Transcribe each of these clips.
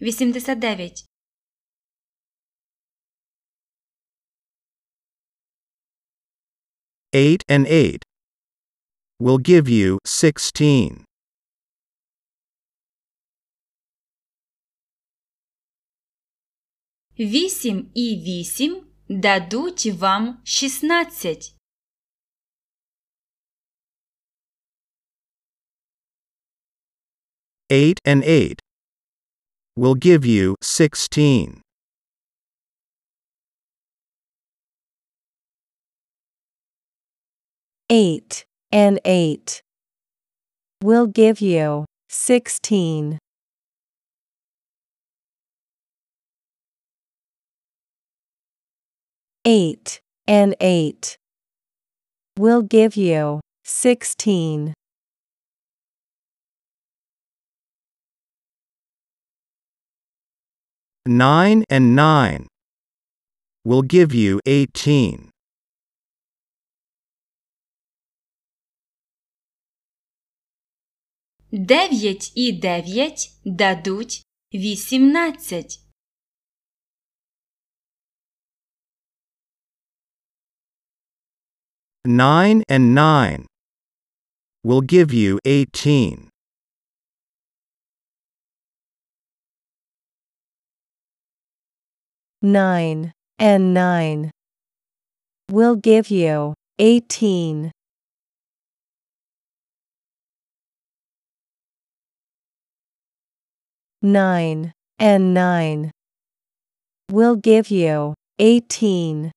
89. Eight and eight will give you sixteen. Вісім і вісім дадуть вам 16. Eight and eight will give you sixteen. Eight and eight will give you sixteen. Eight and eight will give you sixteen. Nine and nine will give you eighteen. Дев'ять і дев'ять дадуть 18. Nine and nine will give you eighteen. Nine and nine will give you eighteen. Nine and nine will give you eighteen.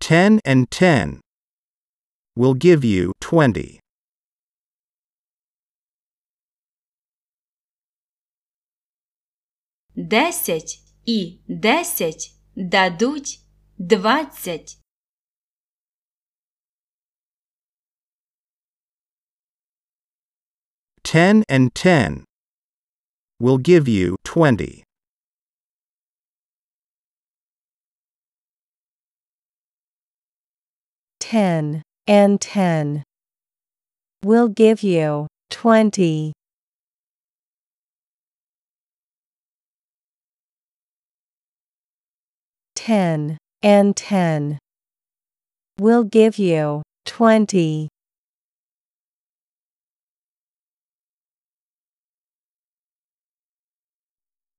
Ten and ten will give you twenty. Десять і десять дадуть 20. Ten and ten will give you twenty. Ten and ten will give you twenty. Ten and ten will give you twenty.